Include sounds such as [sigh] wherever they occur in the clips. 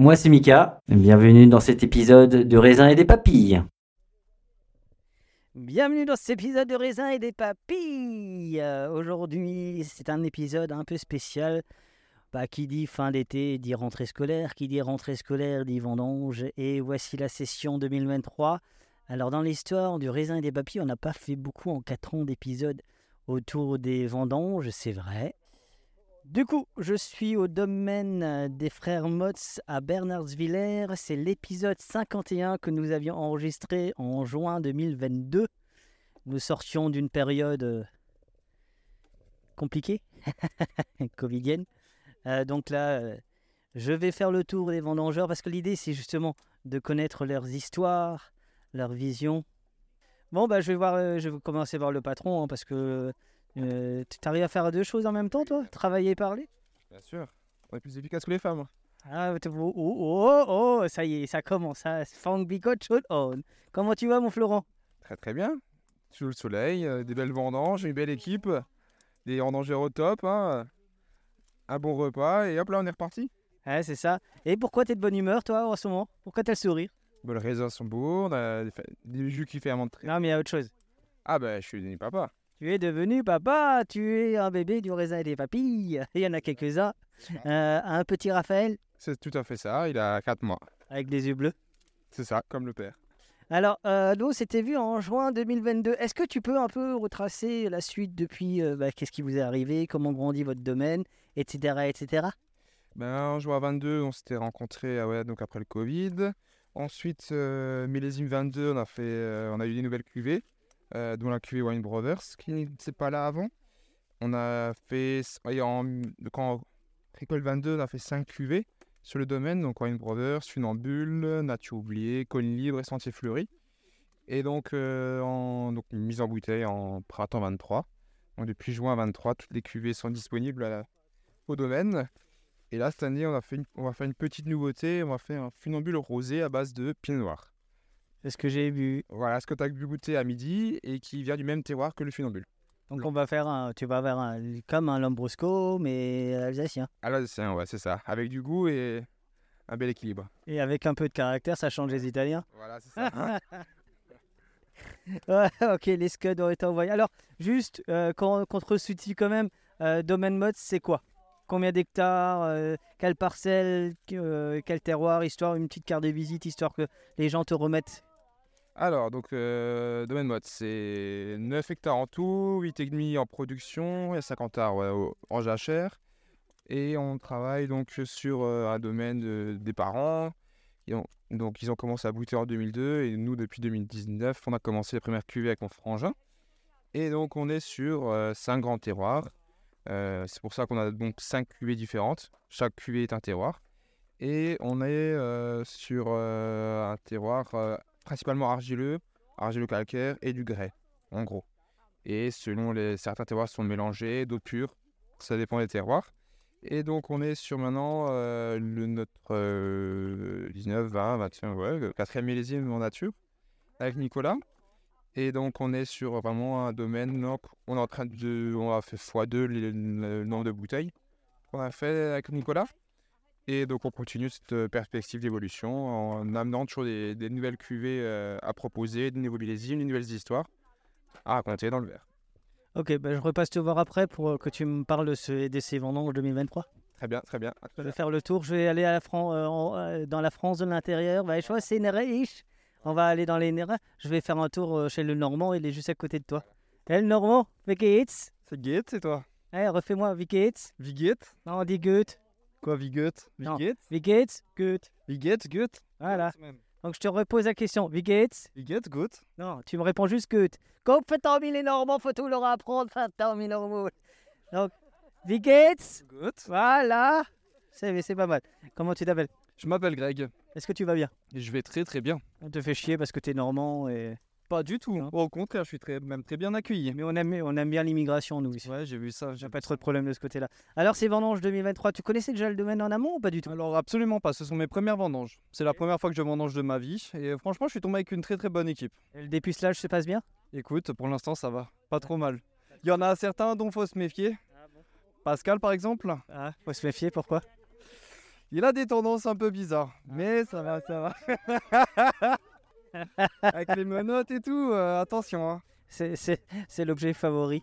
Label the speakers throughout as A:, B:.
A: Moi c'est Mika, bienvenue dans cet épisode de raisin et des papilles.
B: Bienvenue dans cet épisode de Raisin et des Papilles. Aujourd'hui, c'est un épisode un peu spécial. Bah, qui dit fin d'été dit rentrée scolaire, qui dit rentrée scolaire dit vendange. Et voici la session 2023. Alors, dans l'histoire du Raisin et des Papilles, on n'a pas fait beaucoup en 4 ans d'épisodes autour des vendanges, c'est vrai. Du coup, je suis au domaine euh, des frères Motz à Bernardsviller. C'est l'épisode 51 que nous avions enregistré en juin 2022. Nous sortions d'une période euh, compliquée, [laughs] covidienne. Euh, donc là, je vais faire le tour des vendangeurs parce que l'idée, c'est justement de connaître leurs histoires, leurs visions. Bon, bah, je vais voir, je vais commencer par le patron parce que euh, tu arrives à faire deux choses en même temps, toi? Travailler et parler?
C: Bien sûr, on est plus efficace que les femmes.
B: Ah, t- oh, oh, oh, oh, ça y est, ça commence. Ça, Fang Shoot On. Comment tu vas, mon Florent?
C: Très très bien. Sous le soleil, euh, des belles vendanges, une belle équipe, des vendangeurs au top, hein, un bon repas et hop là on est reparti.
B: Ouais, c'est ça. Et pourquoi t'es de bonne humeur, toi, en ce moment? Pourquoi t'as le sourire?
C: Bon, les raisins sont beaux, on a des, fa- des jus qui fermentent très.
B: Non, mais il y a autre chose.
C: Ah bah je suis devenu papa.
B: Tu es devenu papa, tu es un bébé du raisin et des papilles. [laughs] Il y en a quelques-uns. Euh, un petit Raphaël
C: C'est tout à fait ça, il a 4 mois.
B: avec des yeux bleus.
C: C'est ça, comme le père.
B: Alors, euh, nous, c'était vu en juin 2022. Est-ce que tu peux un peu retracer la suite depuis euh, bah, Qu'est-ce qui vous est arrivé Comment grandit votre domaine Etc. etc.
C: Ben, en juin 22, on s'était rencontrés ah ouais, donc après le Covid. Ensuite, euh, millésime 22, on a, fait, on a eu des nouvelles cuvées, euh, dont la cuvée Wine Brothers, qui n'était pas là avant. On a fait, en, en récolte 22, on a fait 5 cuvées sur le domaine, donc Wine Brothers, Funambule, Nature Oubliée, Colline Libre et Sentier Fleuri. Et donc, euh, en, donc mise en bouteille en printemps 23. Donc depuis juin 23, toutes les cuvées sont disponibles la- au domaine. Et là, cette année, on, a fait on va faire une petite nouveauté. On va faire un funambule rosé à base de pinot noir.
B: C'est ce que j'ai vu.
C: Voilà ce que tu as pu goûter à midi et qui vient du même terroir que le funambule.
B: Donc, on va faire un, tu vas faire un, comme un Lambrusco, mais alsacien.
C: C'est ouais, c'est ça. Avec du goût et un bel équilibre.
B: Et avec un peu de caractère, ça change les Italiens.
C: Voilà, c'est ça. [laughs]
B: Ouais, ok, les scuds ont été envoyés. Alors, juste, euh, te resitue quand même, euh, domaine mode, c'est quoi? Combien d'hectares euh, Quelle parcelle euh, Quel terroir Histoire, une petite carte de visite, histoire que les gens te remettent.
C: Alors, donc, euh, domaine mode, c'est 9 hectares en tout, 8,5 en production, a 50 hectares en jachère. Et on travaille donc sur euh, un domaine de- des parents. Et on- donc ils ont commencé à bouter en 2002 et nous depuis 2019 on a commencé les premières cuvées avec mon frangin. Et donc on est sur euh, cinq grands terroirs. Euh, c'est pour ça qu'on a donc cinq cuvées différentes. Chaque cuvée est un terroir. Et on est sur un terroir principalement argileux, argileux calcaire et du grès, en gros. Et selon les certains terroirs sont mélangés, d'autres purs, ça dépend des terroirs. Et donc on est sur maintenant euh, notre euh, 19, 20, 21, ouais, le quatrième millésime en nature avec Nicolas. Et donc on est sur vraiment un domaine, donc on est en train de, on a fait x2 le, le nombre de bouteilles qu'on a fait avec Nicolas. Et donc on continue cette euh, perspective d'évolution en amenant toujours des, des nouvelles cuvées euh, à proposer, des nouveaux millésimes, des nouvelles histoires à raconter dans le verre.
B: Ok, bah, je repasse te voir après pour euh, que tu me parles de, ce, de ces vendanges 2023.
C: Très bien, très bien.
B: Je vais faire le tour. Je vais aller à la Fran- euh, en- euh, dans la France de l'intérieur. Bah, je vois, c'est Nereich. On va aller dans les Nera. Je vais faire un tour chez le Normand. Il est juste à côté de toi. Eh, le Normand, geht's
D: C'est Goethe, c'est toi?
B: Eh, refais-moi, Wie
D: Goethe
B: Non, on dit Goethe.
D: Quoi, wie
B: geht's.
D: Wie Goethe
B: Voilà. Donc je te repose la question. Wie geht's
D: Wie
B: Non, tu me réponds juste Goethe. Comme fait les Normands, faut tout leur apprendre. Fait les Normands. Donc, wie geht's
D: Goethe
B: Voilà. C'est c'est pas mal. Comment tu t'appelles?
D: Je m'appelle Greg
B: Est-ce que tu vas bien?
D: Je vais très très bien.
B: On te fait chier parce que t'es normand et...
D: Pas du tout.
B: Non.
D: Au contraire, je suis très, même très bien accueilli.
B: Mais on aime, on aime bien l'immigration, nous, ici.
D: Ouais, j'ai vu ça.
B: J'ai pas trop de problèmes de ce côté-là. Alors, ces vendanges 2023, tu connaissais déjà le domaine en amont ou pas du tout?
D: Alors absolument pas, ce sont mes premières vendanges. C'est la première fois que je vendange de ma vie et franchement je suis tombé avec une très très bonne équipe.
B: Et Le dépucelage se passe bien?
D: Écoute, pour l'instant ça va, pas trop mal. Il y en a certains dont faut se méfier. Pascal par exemple,
B: Ah, faut se méfier, pourquoi?
D: Il a des tendances un peu bizarres, mais ça va, ça va. [laughs] avec les menottes et tout, euh, attention. Hein.
B: C'est- C'est c'est l'objet favori.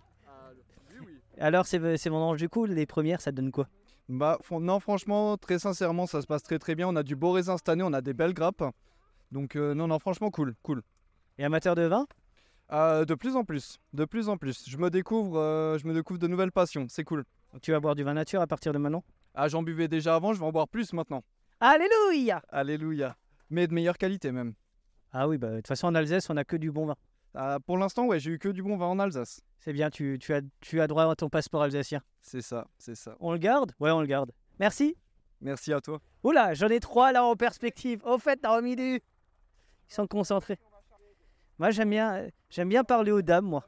B: Alors, ces, ces vendanges du coup, les premières, ça donne quoi?
D: Bah non franchement, très sincèrement, ça se passe très très bien. On a du beau raisin cette année, on a des belles grappes. Donc euh, non non franchement cool, cool.
B: Et amateur de vin?
D: Euh, de plus en plus, de plus en plus. Je me découvre, euh, je me découvre de nouvelles passions, c'est cool.
B: Donc, Tu vas boire du vin nature à partir de maintenant?
D: Ah, j'en buvais déjà avant, je vais en boire plus maintenant.
B: Alléluia
D: Alléluia. Mais de meilleure qualité même.
B: Ah oui, bah, de toute façon, en Alsace, on a que du bon vin.
D: Ah, pour l'instant, ouais, j'ai eu que du bon vin en Alsace.
B: C'est bien, tu, tu as, tu as droit à ton passeport alsacien.
D: C'est ça, c'est ça.
B: On le garde? Ouais, on le garde. Merci.
D: Merci à toi.
B: Oula, j'en ai trois là en perspective. Au fait, t'as remis du. Ils sont concentrés. Moi, j'aime bien, euh, j'aime bien parler aux dames, moi.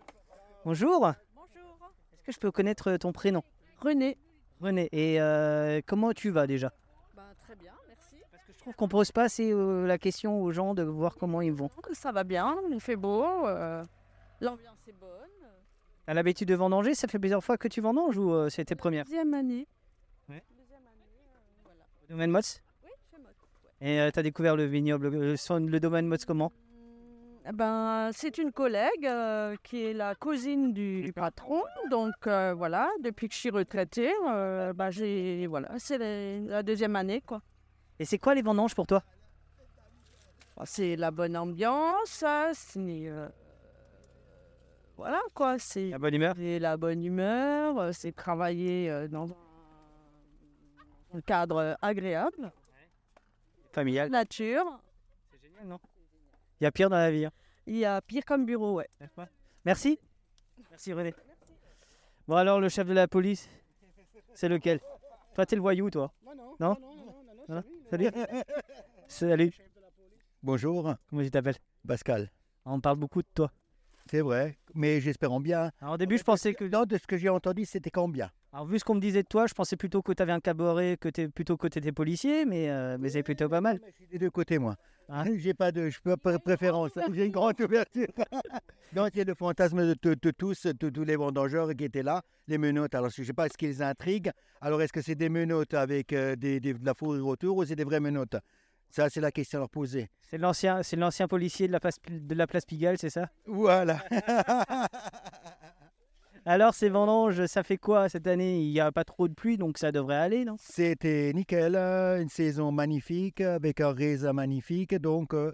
B: Bonjour.
E: Bonjour.
B: Est-ce que je peux connaître ton prénom?
E: René.
B: René. Et euh, comment tu vas déjà
E: Bah, très bien, merci.
B: Parce que je trouve qu'on pose pas assez euh, la question aux gens de voir comment ils vont.
E: Ça va bien, il fait beau, euh, l'ambiance est bonne.
B: T'as l'habitude de vendanger Ça fait plusieurs fois que tu vendanges ou euh, c'est tes premières?
E: Deuxième année.
B: Ouais.
E: Deuxième année, euh, voilà.
B: Le domaine Motz
E: Oui, chez Mott. ouais.
B: Et t'as découvert le vignoble, le, domaine Motz comment?
E: Eh Ben, c'est une collègue euh, qui est la cousine du, du patron. Donc euh, voilà, depuis que je suis retraitée, euh, bah, j'ai voilà, c'est la, la deuxième année quoi.
B: Et c'est quoi les vendanges pour toi?
E: Bah, c'est la bonne ambiance, hein, c'est euh, voilà quoi, c'est
B: La bonne humeur?
E: c'est la bonne humeur, euh, c'est travailler euh, dans un cadre agréable,
B: Familial
E: nature.
B: C'est génial, non? Il y a pire dans la vie. hein.
E: Il y a pire comme bureau, ouais.
B: Merci. Merci René. Bon alors le chef de la police, c'est lequel? Toi t'es le voyou toi? Non Non? Salut. Salut.
F: Bonjour,
B: Comment tu t'appelles?
F: Pascal.
B: On parle beaucoup de toi.
F: C'est vrai, mais j'espérons bien.
B: Alors, au début je pensais que...
F: Non, de ce que j'ai entendu, c'était combien
B: Alors vu ce qu'on me disait de toi, je pensais plutôt que tu avais un cabaret, que t'es plutôt que t'étais policier, mais, euh, mais c'est plutôt pas mal.
F: Je suis des deux côtés, moi.
B: Hein [laughs]
F: j'ai pas de je peux pas de préférence. J'ai une grande ouverture. [laughs] non, c'est le fantasme de, de- de tous, de tous les vendangeurs qui étaient là, les menottes. Alors, je sais pas ce qui les intrigue. Alors, est-ce que c'est des menottes avec euh, des, des- de la fourrure autour ou c'est des vraies menottes? Ça, c'est la question à leur poser.
B: C'est l'ancien, c'est l'ancien policier de la place, de la place Pigalle, c'est ça?
F: Voilà. [laughs]
B: Alors ces vendanges, ça fait quoi cette année? Il n'y a pas trop de pluie, donc ça devrait aller, non?
F: C'était nickel, une saison magnifique avec un raisin magnifique, donc euh,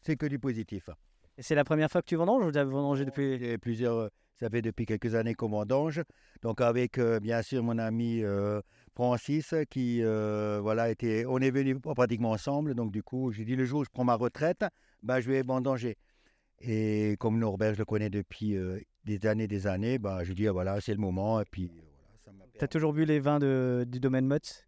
F: c'est que du positif.
B: Et c'est la première fois que tu vendanges ou tu as vendangé depuis?
F: Et plusieurs, euh, ça fait depuis quelques années qu'on vendange. Donc avec euh, bien sûr mon ami euh, Francis, qui euh, voilà, était, on est venus pratiquement ensemble. Donc du coup, j'ai dit le jour où je prends ma retraite, bah, je vais vendanger. Et comme Norbert, je le connais depuis euh, des années, des années, bah, je dis ah, voilà, c'est le moment. Et puis
B: Tu as toujours bu les vins de- du domaine Motz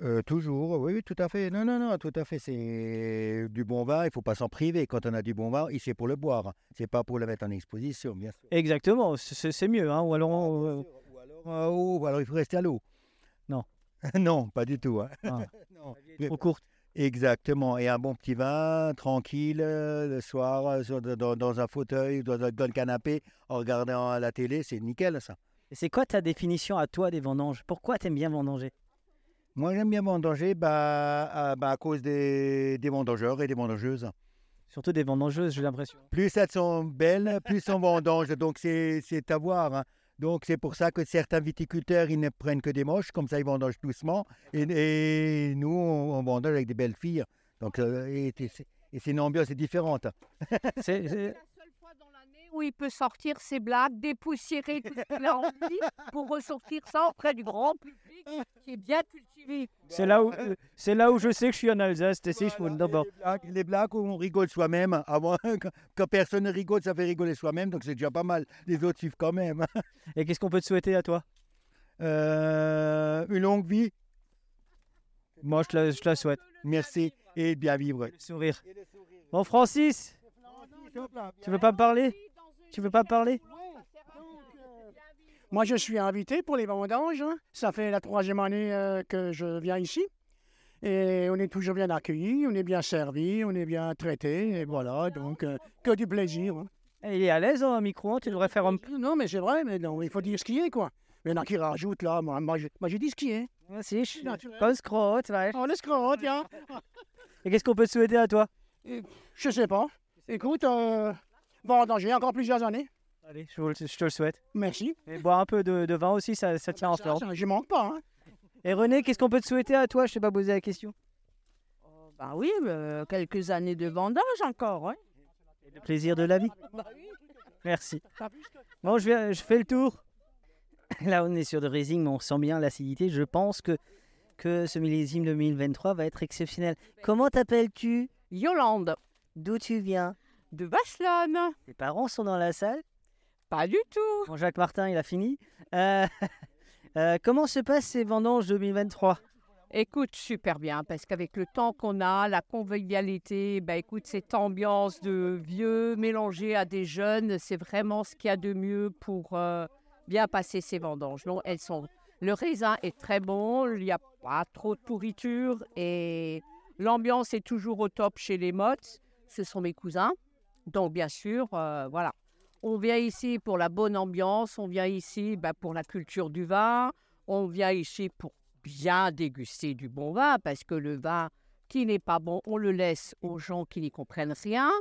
F: euh, toujours, oui, oui, tout à fait. Non, non, non, tout à fait. C'est du bon vin, il faut pas s'en priver. Quand on a du bon vin, c'est pour le boire. C'est pas pour le mettre en exposition, bien sûr.
B: Exactement, c'est mieux. Hein, ou alors, on-
F: Ah, oh, alors il faut rester à l'eau.
B: Non. [laughs]
F: non, pas du tout. hein.
B: Ah. [laughs]
F: Non.
B: trop courte.
F: Exactement. Et un bon petit vin, tranquille, euh, le soir, euh, dans, dans un fauteuil, dans, un- dans le canapé, en regardant la télé, c'est nickel ça.
B: Et c'est quoi ta définition à toi des vendanges? Pourquoi t'aimes bien vendanger?
F: Moi, j'aime bien vendanger bah, à, bah, à cause des, des vendangeurs et des vendangeuses.
B: Surtout des vendangeuses, j'ai l'impression.
F: Plus elles sont belles, plus on vendange. Donc, c'est c'est à voir. hein. Donc, c'est pour ça que certains viticulteurs, ils ne prennent que des moches. Comme ça, ils vendangent doucement. Et, et nous, on, on vendange avec des belles filles. Donc, euh, et, et c'est et c'est une ambiance différente.
B: C'est-
E: où il peut sortir ses blagues, dépoussiérer tout ce qu'il a envie pour ressortir ça auprès du grand public qui est bien cultivé.
B: C'est là, où, c'est là où je sais que je suis en Alsace. tu sais, je vous- d'abord.
F: Les blagues, les blagues où on rigole soi-même. Avant, [laughs] quand, quand personne ne rigole, ça fait rigoler soi-même. Donc, c'est déjà pas mal. Les autres suivent quand même. [laughs]
B: Et qu'est-ce qu'on peut te souhaiter à toi?
F: Euh, une longue vie.
B: Moi, je te la, je te la souhaite.
F: Merci et bien vivre.
B: Le sourire. Bon, Francis, tu veux pas me parler? Tu veux pas me parler?
G: Moi, je suis invité pour les vendanges. hein. Ça fait la troisième année euh, que je viens ici. Et on est toujours bien accueillis, on est bien servi, on est bien traité. Et voilà, donc euh, que du plaisir. hein.
B: Il est à l'aise, hein, un micro, hein, tu devrais faire un...
G: Non, mais c'est vrai, mais non, il faut dire ce qui est, quoi. Mais il y en a qui rajoutent, là. Moi, moi, je- moi, dit ce qui est.
B: Merci, je suis comme scrotte, ouais.
G: Oh, le scrotte, tiens. [laughs]
B: Et qu'est-ce qu'on peut te souhaiter à toi?
G: Je sais pas. Écoute, euh, vendanger encore plusieurs années.
B: Allez, je, vous le- je te le souhaite.
G: Merci.
B: Et boire un peu de, de vin aussi, ça, ça tient en
G: Ça,
B: forme.
G: ça, je manque pas. hein.
B: Et René, qu'est-ce qu'on peut te souhaiter à toi? Je t'ai pas posé la question.
E: Ben oui, euh, quelques années de vendange encore. hein.
B: Le plaisir de la vie. [laughs] Merci. Bon, je, vais, je fais le tour. Là, on est sur de racing, mais on sent bien l'acidité. Je pense que, que ce millésime 2023 va être exceptionnel. Comment t'appelles-tu?
E: Yolande.
B: D'où tu viens?
E: De Vasselonne.
B: Tes parents sont dans la salle?
E: Pas du tout.
B: Bon, Jacques Martin, il a fini. Euh, [laughs] euh, comment se passent ces vendanges 2023
E: Écoute, super bien, parce qu'avec le temps qu'on a, la convivialité, bah écoute, cette ambiance de vieux mélangée à des jeunes, c'est vraiment ce qu'il y a de mieux pour euh, bien passer ces vendanges. Non, elles sont... Le raisin est très bon, il n'y a pas trop de pourriture et l'ambiance est toujours au top chez les mottes. Ce sont mes cousins. Donc, bien sûr, euh, voilà. On vient ici pour la bonne ambiance, on vient ici bah, pour la culture du vin, on vient ici pour bien déguster du bon vin, parce que le vin qui n'est pas bon, on le laisse aux gens qui n'y comprennent rien.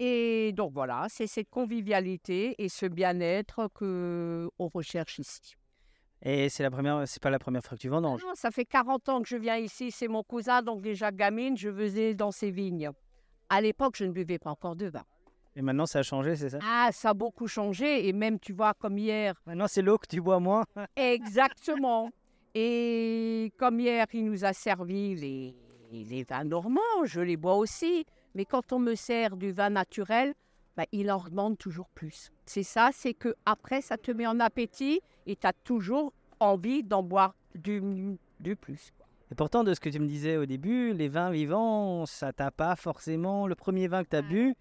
E: Et donc voilà, c'est cette convivialité et ce bien-être que on recherche ici.
B: Et c'est la première, c'est pas la première fois que tu vendanges.
E: Non, ça fait 40 ans que je viens ici, c'est mon cousin, donc déjà gamine, je faisais dans ses vignes. À l'époque, je ne buvais pas encore de vin.
B: Et maintenant, ça a changé, c'est ça?
E: Ah, ça a beaucoup changé, et même, tu vois, comme hier.
B: Maintenant, c'est l'eau que tu bois moins. [laughs]
E: Exactement. Et comme hier, il nous a servi les, les vins normands, je les bois aussi. Mais quand on me sert du vin naturel, bah, il en demande toujours plus. C'est ça, c'est que après, ça te met en appétit et tu as toujours envie d'en boire du, du plus.
B: Et pourtant, de ce que tu me disais au début, les vins vivants, ça t'a pas forcément. Le premier vin que tu as bu,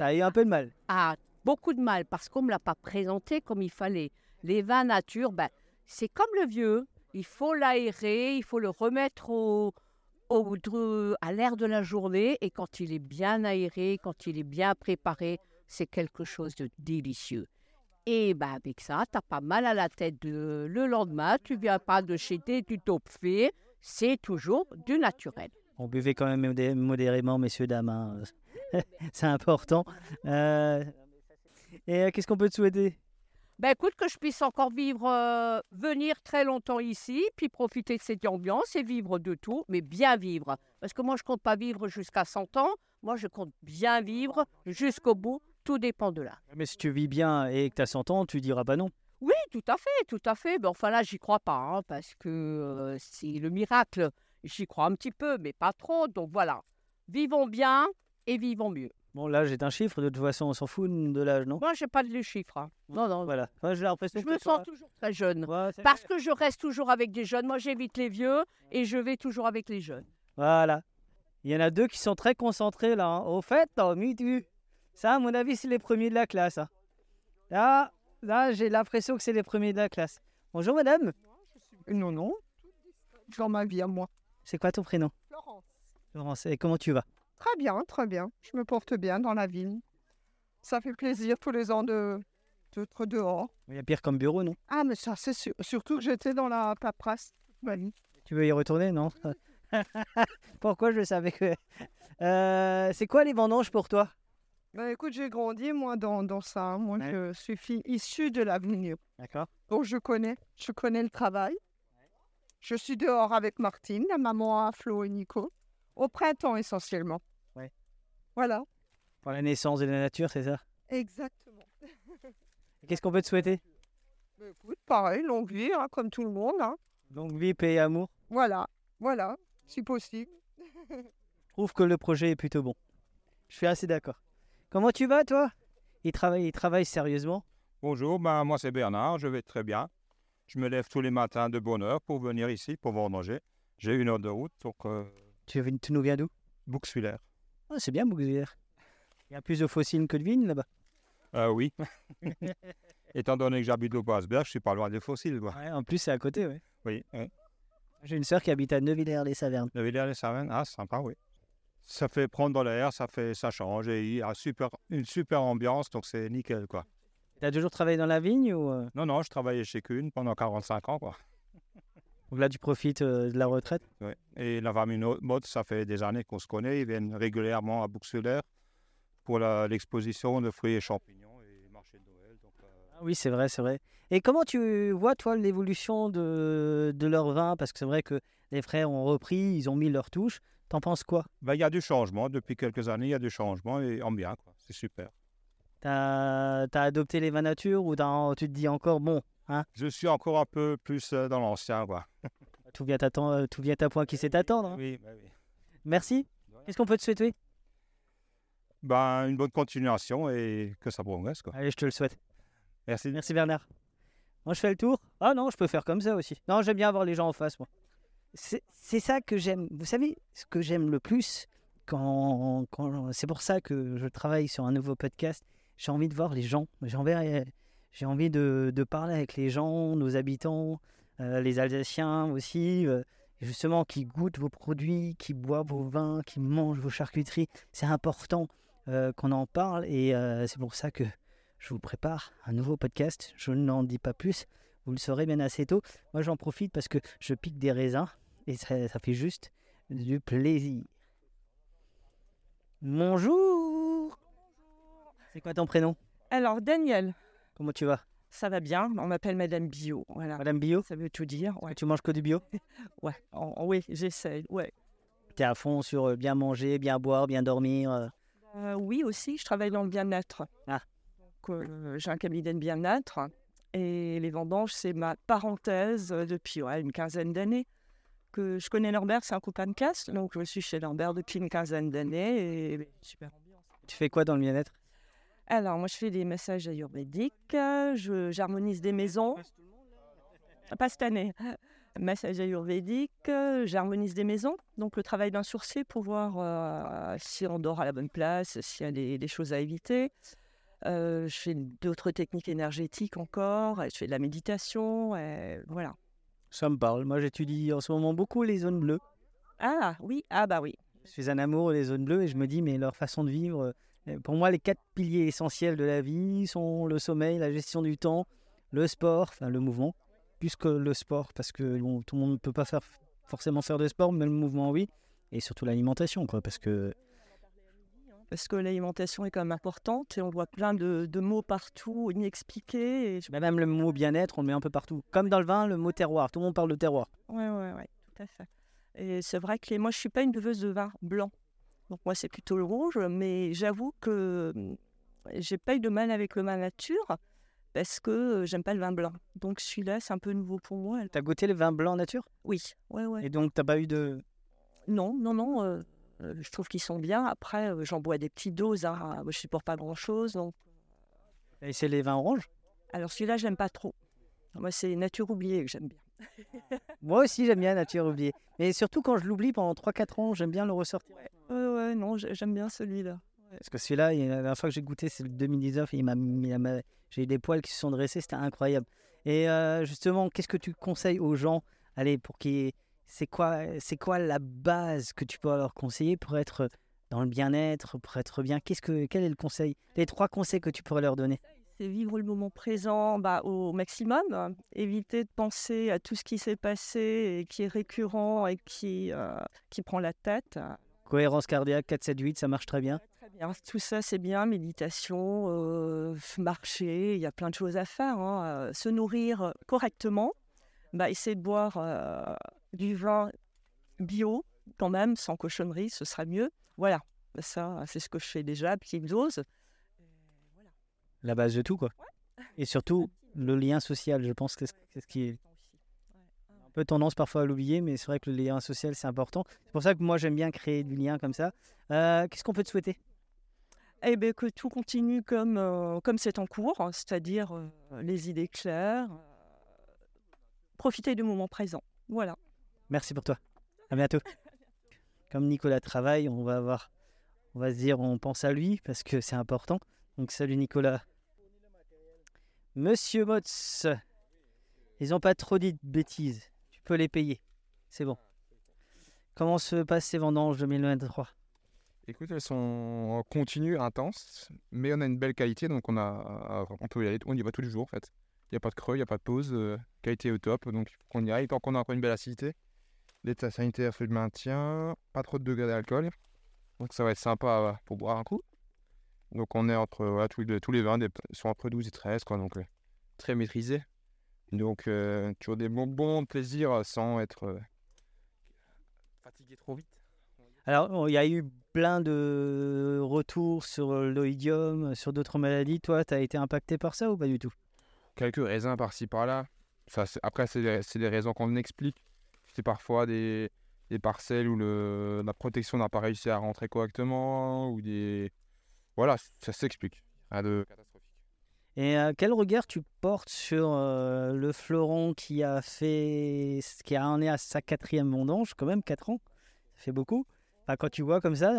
B: tu as eu un peu de mal.
E: Ah, beaucoup de mal parce qu'on ne me l'a pas présenté comme il fallait. Les vins nature, ben, c'est comme le vieux. Il faut l'aérer, il faut le remettre au, au, à l'air de la journée. Et quand il est bien aéré, quand il est bien préparé, c'est quelque chose de délicieux. Et ben, avec ça, tu pas mal à la tête de- le lendemain. Tu viens pas de chez tes du top fait. C'est toujours du naturel.
B: On buvait quand même modé- modérément, messieurs, dames. hein. [laughs] c'est important. Euh, Et euh, qu'est-ce qu'on peut te souhaiter?
E: Ben écoute, que je puisse encore vivre, euh, venir très longtemps ici, puis profiter de cette ambiance et vivre de tout, mais bien vivre. Parce que moi, je compte pas vivre jusqu'à 100 ans, moi, je compte bien vivre jusqu'au bout, tout dépend de là.
B: Mais si tu vis bien et que tu as 100 ans, tu diras pas non.
E: Oui, tout à fait, tout à fait. Mais enfin là, j'y crois pas, hein, parce que euh, c'est le miracle. J'y crois un petit peu, mais pas trop. Donc voilà, vivons bien et vivons mieux.
B: Bon, l'âge est un chiffre, de toute façon, on s'en fout de l'âge, non?
E: Moi, j'ai pas de chiffres. hein. Non, non.
B: Voilà. Moi, j'ai l'impression
E: Je
B: que
E: me
B: toi-
E: sens toujours très jeune.
B: Ouais,
E: Parce que je reste toujours avec des jeunes. Moi, j'évite les vieux et je vais toujours avec les jeunes.
B: Voilà. Il y en a deux qui sont très concentrés là. hein. Au fait, oh, tu. Ça, à mon avis, c'est les premiers de la classe. hein. Là, là j'ai l'impression que c'est les premiers de la classe. Bonjour madame.
H: Non, non. Dans ma vie à moi.
B: C'est quoi ton prénom?
H: Florence.
B: Florence. Et comment tu vas?
H: Très bien, très bien. Je me porte bien dans la ville. Ça fait plaisir tous les ans de d'être dehors.
B: Il y a pire comme bureau, non?
H: Ah, mais ça, c'est sûr. Surtout que j'étais dans la paperasse. toute ma vie.
B: Tu veux y retourner, non [laughs] Pourquoi? Je savais que. Euh, c'est quoi les vendanges pour toi?
H: Bah, écoute, j'ai grandi, moi, dans, dans ça. Moi, je suis fille issue de la vigne.
B: D'accord.
H: Donc, je connais. Je connais le travail. Je suis dehors avec Martine, la maman à Flo et Nico. Au printemps, essentiellement. Voilà.
B: Pour la naissance de la nature, c'est ça?
H: Exactement.
B: Qu'est-ce qu'on peut te souhaiter?
H: Bah, écoute, pareil, longue vie, hein, comme tout le monde. hein.
B: Donc vie, paix et amour.
H: Voilà, voilà, si possible. [laughs]
B: Je trouve que le projet est plutôt bon. Je suis assez d'accord. Comment tu vas, toi? Il travaille, il travaille sérieusement?
I: Bonjour, ben, moi c'est Bernard, je vais très bien. Je me lève tous les matins de bonne heure pour venir ici, pour vendanger. J'ai une heure de route, donc euh,
B: Tu, viens- tu nous viens d'où?
I: Bouxwiller.
B: Ah, C'est bien, Bouxière. Il y a plus de fossiles que de vignes là-bas.
I: Euh, oui. [laughs] Étant donné que j'habite au Basberg, je suis pas loin des fossiles. Quoi.
B: Ouais, en plus, c'est à côté, oui.
I: Oui, oui.
B: J'ai une sœur qui habite à Neuvillers-les-Savernes.
I: Le village des Savennes, ah, sympa, oui. Ça fait prendre l'air, ça fait, ça change et il y a super, une super ambiance, donc c'est nickel, quoi.
B: Tu as toujours travaillé dans la vigne ou euh,
I: Non, non, je travaillais chez Kuhn pendant 45 ans, quoi.
B: Donc là tu profites euh, de la retraite?
I: Ouais. Et la famille Mode, ça fait des années qu'on se connaît. Ils viennent régulièrement à Bouxwiller pour l'exposition de fruits et champignons et marché de Noël. Donc, euh,
B: Ah Oui, c'est vrai, c'est vrai. Et comment tu vois, toi, l'évolution de, de leur vin? Parce que c'est vrai que les frères ont repris, ils ont mis leur touche. T'en penses quoi?
I: Ben, il y a du changement. Depuis quelques années, il y a du changement et en bien. C'est super.
B: T'as as adopté les vins nature ou tu te dis encore, bon, hein,
I: Je suis encore un peu plus euh, dans l'ancien. quoi. [laughs]
B: tout vient, t'attendre- tout vient à point qui sait t'attendre. hein.
I: Oui, ben oui.
B: Merci. Qu'est-ce qu'on peut te souhaiter?
I: Ben, une bonne continuation et que ça progresse. Quoi.
B: Allez, je te le souhaite.
I: Merci.
B: Merci Bernard. Moi, je fais le tour. Ah non, je peux faire comme ça aussi. Non, j'aime bien avoir les gens en face, moi. C'est c'est ça que j'aime. Vous savez, ce que j'aime le plus, quand, quand c'est pour ça que je travaille sur un nouveau podcast, j'ai envie de voir les gens. J'ai envie, j'ai envie de, parler avec les gens, nos habitants, euh, les Alsaciens aussi, euh, justement, qui goûtent vos produits, qui boivent vos vins, qui mangent vos charcuteries. C'est important euh, qu'on en parle et c'est pour ça que je vous prépare un nouveau podcast. Je n'en dis pas plus. Vous le saurez bien assez tôt. Moi, j'en profite parce que je pique des raisins et ça fait juste du plaisir. Bonjour C'est quoi ton prénom?
J: Alors, Daniel,
B: Comment tu vas?
J: Ça va bien. On m'appelle Madame Bio. Voilà.
B: Madame Bio?
J: Ça veut tout dire. Ouais.
B: Tu manges que du bio? [laughs]
J: Ouais. En- en- oui, j'essaye. Ouais.
B: T'es à fond sur euh, bien manger, bien boire, bien dormir. euh?
J: Euh, oui, aussi, je travaille dans le bien-être.
B: Ah.
J: Euh, j'ai un cabinet de bien-être. Et les vendanges, c'est ma parenthèse depuis ouais, une quinzaine d'années. Que je connais Norbert, c'est un copain de casse. Donc, je suis chez Norbert depuis une quinzaine d'années. Et super ambiance.
B: Tu fais quoi dans le bien-être?
J: Alors, moi, je fais des massages ayurvédiques. euh, je- J'harmonise des maisons. Pas cette année. [laughs] Massage ayurvédique, euh, j'harmonise des maisons. Donc, le travail d'un sourcier pour voir euh, si on dort à la bonne place, s'il y a des, des choses à éviter. Euh, je fais d'autres techniques énergétiques encore. Je fais de la méditation. et voilà.
B: Ça me parle. Moi, j'étudie en ce moment beaucoup les zones bleues.
J: Ah, oui. Ah, bah oui.
B: Je suis un amour des zones bleues et je me dis, mais leur façon de vivre, pour moi, les quatre piliers essentiels de la vie sont le sommeil, la gestion du temps, le sport, enfin le mouvement, plus que le sport, parce que bon, tout le monde ne peut pas faire, forcément faire de sport, mais le mouvement, oui, et surtout l'alimentation, quoi, parce que
J: Parce que l'alimentation est quand même importante et on voit plein de, de mots partout, inexpliqués. Et
B: bah, même le mot bien-être, on le met un peu partout. Comme dans le vin, le mot terroir, tout le monde parle de terroir.
J: Ouais, ouais, ouais, tout à fait. Et c'est vrai que les... moi, je suis pas une buveuse de vin blanc. Donc moi, c'est plutôt le rouge. Mais j'avoue que hum, j'ai pas eu de mal avec le vin nature parce que j'aime pas le vin blanc. Donc celui-là, c'est un peu nouveau pour moi.
B: T'as goûté le vin blanc nature?
J: Oui, ouais, ouais.
B: Et donc, t'as pas eu de.
J: Non, non, non. euh, euh, je trouve qu'ils sont bien. Après, euh, j'en bois des petites doses. Hein. Je supporte pas grand-chose. Donc...
B: Et c'est les vins oranges
J: Alors celui-là, j'aime pas trop. Moi, c'est nature oubliée que j'aime bien. [laughs]
B: Moi aussi, j'aime bien Nature oubliée. Mais surtout quand je l'oublie pendant 3-4 ans, j'aime bien le ressortir.
J: Ouais, ouais, non, j'ai- j'aime bien celui-là.
B: Parce que celui-là, la dernière fois que j'ai goûté, c'est le 2019, et il m'a la j'ai eu des poils qui se sont dressés, c'était incroyable. Et euh, justement, qu'est-ce que tu conseilles aux gens Allez, pour qu'ils. C'est quoi, c'est quoi la base que tu peux leur conseiller pour être dans le bien-être, pour être bien? Qu'est-ce que, Quel est le conseil? Les trois conseils que tu pourrais leur donner
J: C'est vivre le moment présent bah, au maximum, éviter de penser à tout ce qui s'est passé et qui est récurrent et qui, euh, qui prend la tête.
B: Cohérence cardiaque 4, 7, 8, ça marche très bien?
J: Très bien, tout ça c'est bien, méditation, euh, marcher, il y a plein de choses à faire. hein. Euh, Se nourrir correctement, bah, essayer de boire euh, du vin bio quand même, sans cochonnerie, ce sera mieux. Voilà, ça c'est ce que je fais déjà, petite dose.
B: La base de tout, quoi. Et surtout, le lien social, je pense que c'est ce qui est un peu tendance parfois à l'oublier, mais c'est vrai que le lien social, c'est important. C'est pour ça que moi, j'aime bien créer du lien comme ça. Euh, Qu'est-ce qu'on peut te souhaiter?
J: Eh bien, que tout continue comme euh, comme c'est en cours, hein, c'est-à-dire euh, les idées claires, profiter du moment présent. Voilà.
B: Merci pour toi. À bientôt. Comme Nicolas travaille, on va avoir, on va se dire, on pense à lui parce que c'est important. Donc salut Nicolas. Monsieur Motz, ils n'ont pas trop dit de bêtises. Tu peux les payer. C'est bon. Comment se passent ces vendanges 2023
C: Écoute, elles sont en continu, intenses, mais on a une belle qualité, donc on, a, on peut y aller, on y va tous les jours en fait. Il n'y a pas de creux, il n'y a pas de pause, euh, qualité au top, donc qu'on y aille tant qu'on a encore une belle acidité. L'état sanitaire fait le maintien, pas trop de degrés d'alcool, donc ça va être sympa euh, pour boire un coup. Donc on est entre, voilà, tous, les, tous les vins sont entre 12 et 13, quoi, donc très maîtrisé. Donc euh, toujours des bons, bons plaisirs sans être euh, fatigué trop vite.
B: Alors, il y a eu plein de retours sur l'oïdium, sur d'autres maladies. Toi, tu as été impacté par ça ou pas du tout?
C: Quelques raisins par-ci par-là. Ça, c'est- après, c'est des, c'est des raisons qu'on explique. C'est parfois des, des parcelles où le, la protection n'a pas réussi à rentrer correctement, ou des... Voilà, ça s'explique. Rien de catastrophique.
B: Et euh, quel regard tu portes sur euh, le fleuron qui a fait, qui a en est à sa quatrième vendange, quand même 4 ans, ça fait beaucoup. Enfin, quand tu vois comme ça,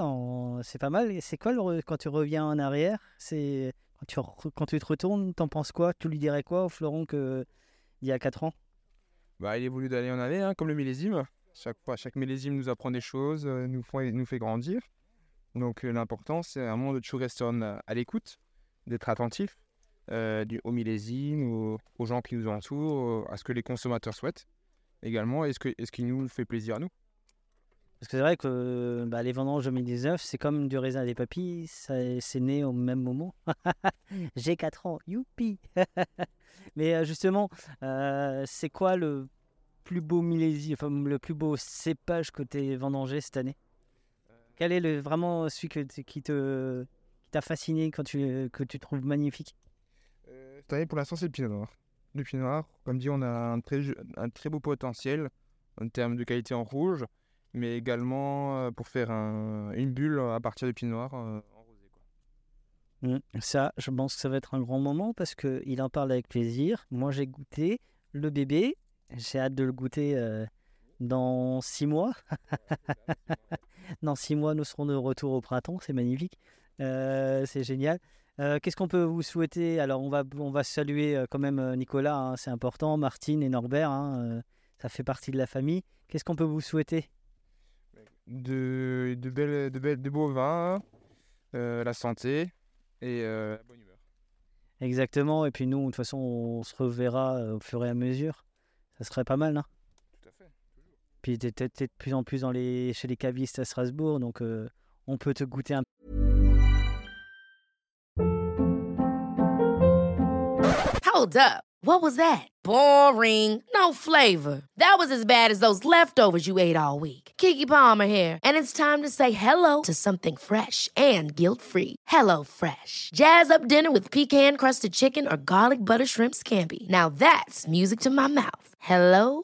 B: c'est pas mal. Et c'est quoi le quand tu reviens en arrière C'est quand tu, re- quand tu te retournes, t'en penses quoi? Tu lui dirais quoi au fleuron que il y a 4 ans?
C: Bah, il évolue d'année en année, hein, comme le millésime. Chaque chaque millésime nous apprend des choses, euh, nous, font- nous fait grandir. Donc euh, l'important, c'est un moment de toujours rester à l'écoute, d'être attentif euh, au aux, gens qui nous entourent, à ce que les consommateurs souhaitent également, et ce, que, et ce qui nous fait plaisir à nous.
B: Parce que c'est vrai que bah, les vendanges 2019, c'est comme du raisin et des papilles, c'est né au même moment. [laughs] J'ai 4 ans, youpi [laughs] Mais euh, justement, euh, c'est quoi le plus beau millésime, enfin le plus beau cépage que tu cette année? Quel est le, vraiment celui que, qui te qui t'a fasciné, quand tu, que tu trouves magnifique?
C: Cette année, pour l'instant, c'est le pinot noir. Le pinot noir, comme dit, on a un très, un très beau potentiel en termes de qualité en rouge, mais également euh, pour faire un- une bulle à partir du pinot noir. euh,
B: Mm, Ça, je pense que ça va être un grand moment parce qu'il en parle avec plaisir. Moi, j'ai goûté le bébé. J'ai hâte de le goûter euh, dans six mois. dans six mois, nous serons de retour au printemps. C'est magnifique. Euh, c'est génial. Euh, Qu'est-ce qu'on peut vous souhaiter? Alors, on va, on va saluer euh, quand même Nicolas, hein, c'est important, Martine et Norbert, hein, euh, ça fait partie de la famille. Qu'est-ce qu'on peut vous souhaiter?
C: De, de, belles, de, belles, de beaux vins, la santé et la bonne humeur.
B: Exactement. Et puis nous, de toute façon, on se reverra au fur et à mesure. Ça serait pas mal, non? Puis t'es t'es- t'es de plus en plus dans les, chez les cavistes à Strasbourg, donc euh, on peut te goûter un
K: Hold up. What was that? Boring. No flavor. That was as bad as those leftovers you ate all week. Kiki Palmer here, and it's time to say hello to something fresh and guilt-free. Hello Fresh. Jazz up dinner with pecan-crusted chicken or garlic butter shrimp scampi. Now that's music to my mouth. Hello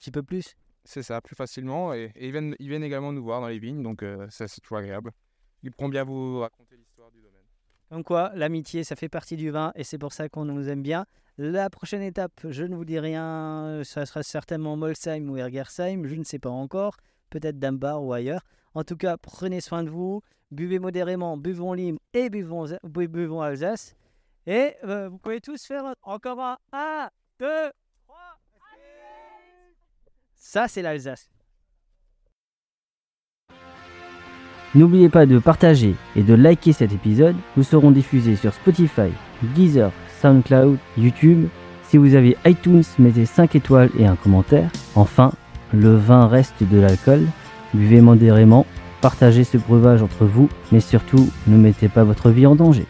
B: Petit peu plus.
C: C'est ça, plus facilement. Et, et ils, viennent, ils viennent également nous voir dans les vignes, donc euh, ça c'est toujours agréable. Ils pourront bien vous raconter l'histoire du domaine.
B: Comme quoi, l'amitié, ça fait partie du vin et c'est pour ça qu'on nous aime bien. La prochaine étape, je ne vous dis rien, ça sera certainement Molsheim ou Ergersheim, je ne sais pas encore, peut-être Dambar ou ailleurs. En tout cas, prenez soin de vous, buvez modérément, buvons Lime et buvons, buvons Alsace. Et euh, vous pouvez tous faire encore un 1, 2, ça, c'est l'Alsace.
A: N'oubliez pas de partager et de liker cet épisode. Nous serons diffusés sur Spotify, Deezer, SoundCloud, YouTube. Si vous avez iTunes, mettez 5 étoiles et un commentaire. Enfin, le vin reste de l'alcool. Buvez modérément, partagez ce breuvage entre vous, mais surtout, ne mettez pas votre vie en danger.